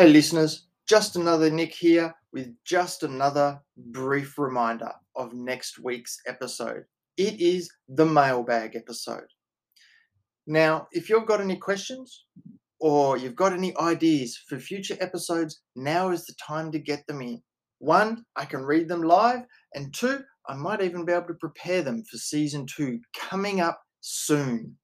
Hey, listeners, just another Nick here with just another brief reminder of next week's episode. It is the mailbag episode. Now, if you've got any questions or you've got any ideas for future episodes, now is the time to get them in. One, I can read them live, and two, I might even be able to prepare them for season two coming up soon.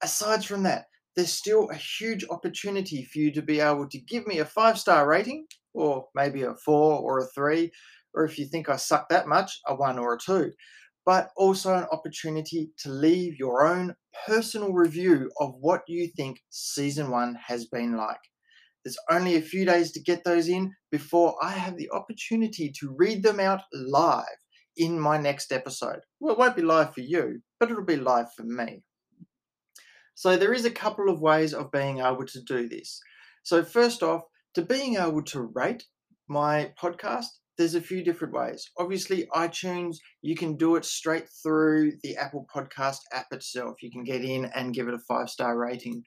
Aside from that, there's still a huge opportunity for you to be able to give me a five star rating, or maybe a four or a three, or if you think I suck that much, a one or a two. But also an opportunity to leave your own personal review of what you think season one has been like. There's only a few days to get those in before I have the opportunity to read them out live in my next episode. Well, it won't be live for you, but it'll be live for me. So there is a couple of ways of being able to do this. So first off, to being able to rate my podcast, there's a few different ways. Obviously, iTunes, you can do it straight through the Apple Podcast app itself. You can get in and give it a five star rating.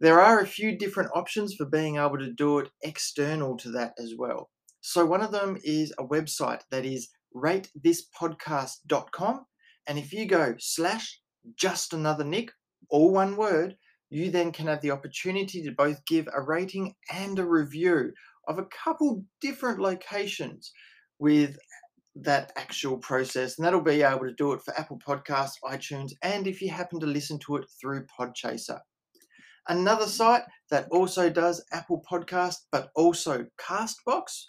There are a few different options for being able to do it external to that as well. So, one of them is a website that is ratethispodcast.com. And if you go slash just another Nick, all one word, you then can have the opportunity to both give a rating and a review of a couple different locations with that actual process. And that'll be able to do it for Apple Podcasts, iTunes, and if you happen to listen to it through Podchaser. Another site that also does Apple Podcasts, but also Castbox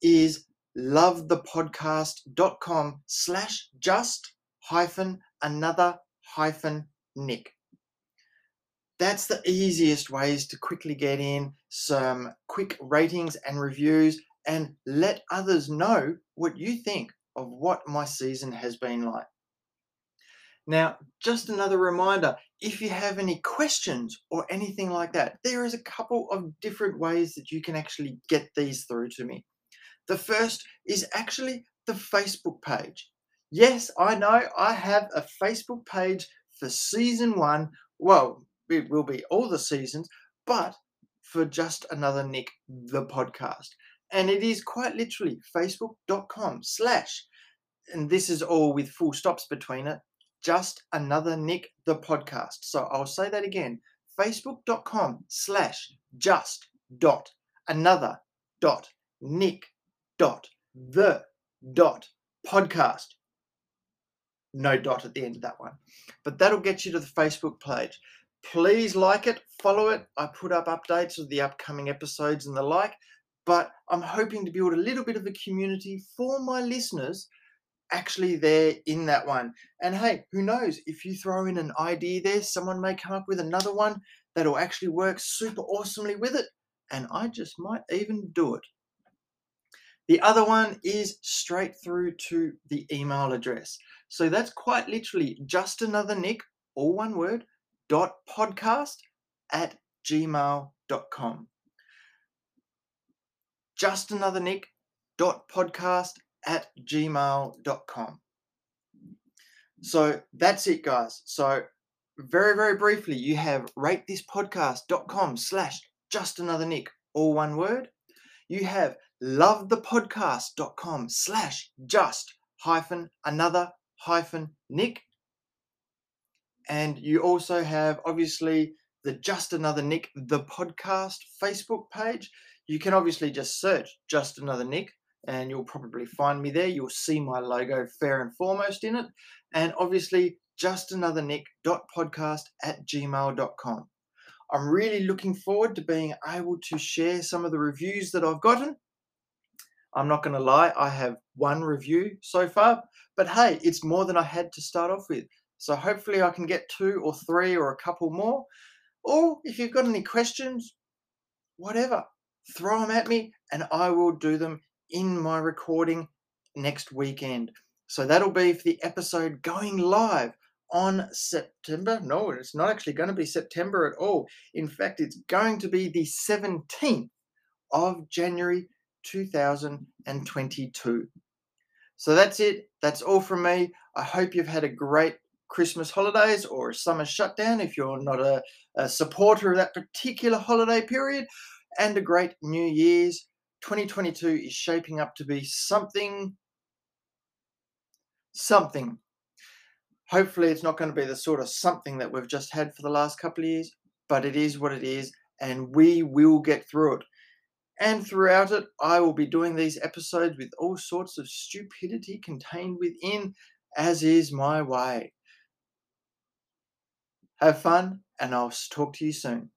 is lovethepodcast.com slash just hyphen another hyphen Nick that's the easiest ways to quickly get in some quick ratings and reviews and let others know what you think of what my season has been like. Now, just another reminder if you have any questions or anything like that, there is a couple of different ways that you can actually get these through to me. The first is actually the Facebook page. Yes, I know I have a Facebook page for season one. Well, it will be all the seasons, but for just another Nick, the podcast. And it is quite literally facebook.com slash, and this is all with full stops between it, just another Nick, the podcast. So I'll say that again facebook.com slash just dot another dot Nick dot the dot podcast. No dot at the end of that one. But that'll get you to the Facebook page. Please like it, follow it. I put up updates of the upcoming episodes and the like, but I'm hoping to build a little bit of a community for my listeners actually there in that one. And hey, who knows? If you throw in an idea there, someone may come up with another one that'll actually work super awesomely with it, and I just might even do it. The other one is straight through to the email address. So that's quite literally just another Nick, all one word, podcast at gmail.com. Just another Nick dot podcast at gmail.com. So that's it, guys. So very, very briefly, you have rate this ratethispodcast.com slash just another Nick, all one word. You have lovethepodcast.com slash just hyphen another hyphen Nick. And you also have obviously the Just Another Nick, the podcast Facebook page. You can obviously just search Just Another Nick and you'll probably find me there. You'll see my logo fair and foremost in it. And obviously, just another nick.podcast at gmail.com. I'm really looking forward to being able to share some of the reviews that I've gotten. I'm not going to lie, I have one review so far, but hey, it's more than I had to start off with. So hopefully I can get two or three or a couple more. Or if you've got any questions, whatever, throw them at me and I will do them in my recording next weekend. So that'll be for the episode going live on September. No, it's not actually going to be September at all. In fact, it's going to be the 17th of January 2022. So that's it. That's all from me. I hope you've had a great Christmas holidays or summer shutdown if you're not a, a supporter of that particular holiday period. and a great New Year's. 2022 is shaping up to be something, something. Hopefully, it's not going to be the sort of something that we've just had for the last couple of years, but it is what it is, and we will get through it. And throughout it, I will be doing these episodes with all sorts of stupidity contained within, as is my way. Have fun, and I'll talk to you soon.